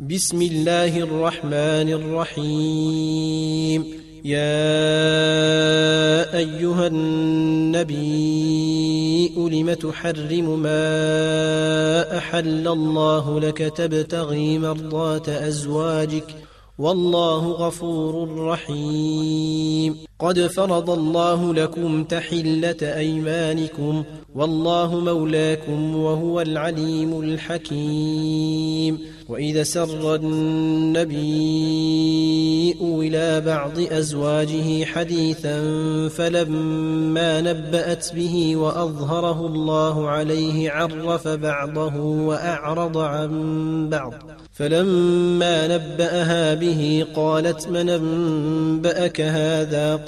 بسم الله الرحمن الرحيم. يا أيها النبي لم تحرم ما أحل الله لك تبتغي مرضات أزواجك؟ والله غفور رحيم. قد فرض الله لكم تحلة أيمانكم والله مولاكم وهو العليم الحكيم. وإذا سر النبي إلى بعض أزواجه حديثا فلما نبأت به وأظهره الله عليه عرف بعضه وأعرض عن بعض. فلما نبأها به قالت من أنبأك هذا؟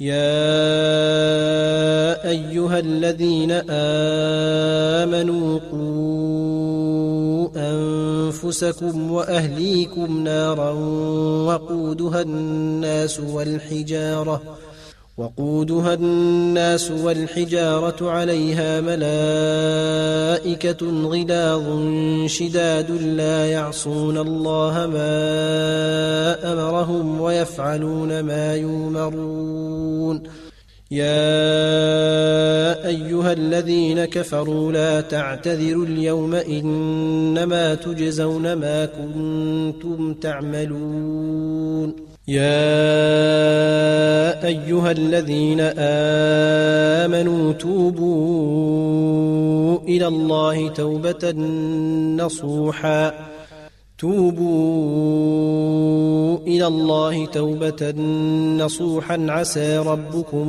يا أيها الذين آمنوا قوا أنفسكم وأهليكم نارا وقودها الناس والحجارة وقودها الناس والحجارة عليها ملائكة غلاظ شداد لا يعصون الله ما أمرهم ويفعلون ما يؤمرون. يا أيها الذين كفروا لا تعتذروا اليوم إنما تجزون ما كنتم تعملون. يا أيها الذين آمنوا توبوا إلى الله توبة نصوحا. توبوا إلى الله توبة نصوحا. عسى ربكم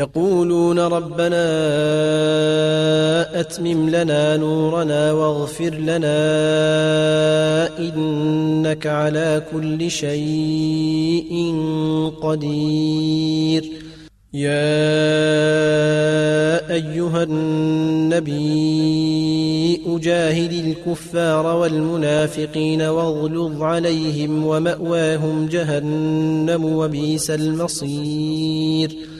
يقولون ربنا أتمم لنا نورنا واغفر لنا إنك على كل شيء قدير. يا أيها النبي أجاهد الكفار والمنافقين واغلظ عليهم ومأواهم جهنم وبئس المصير.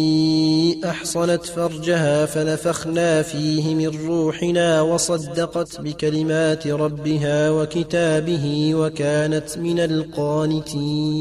أحصنت فرجها فنفخنا فيه من روحنا وصدقت بكلمات ربها وكتابه وكانت من القانتين.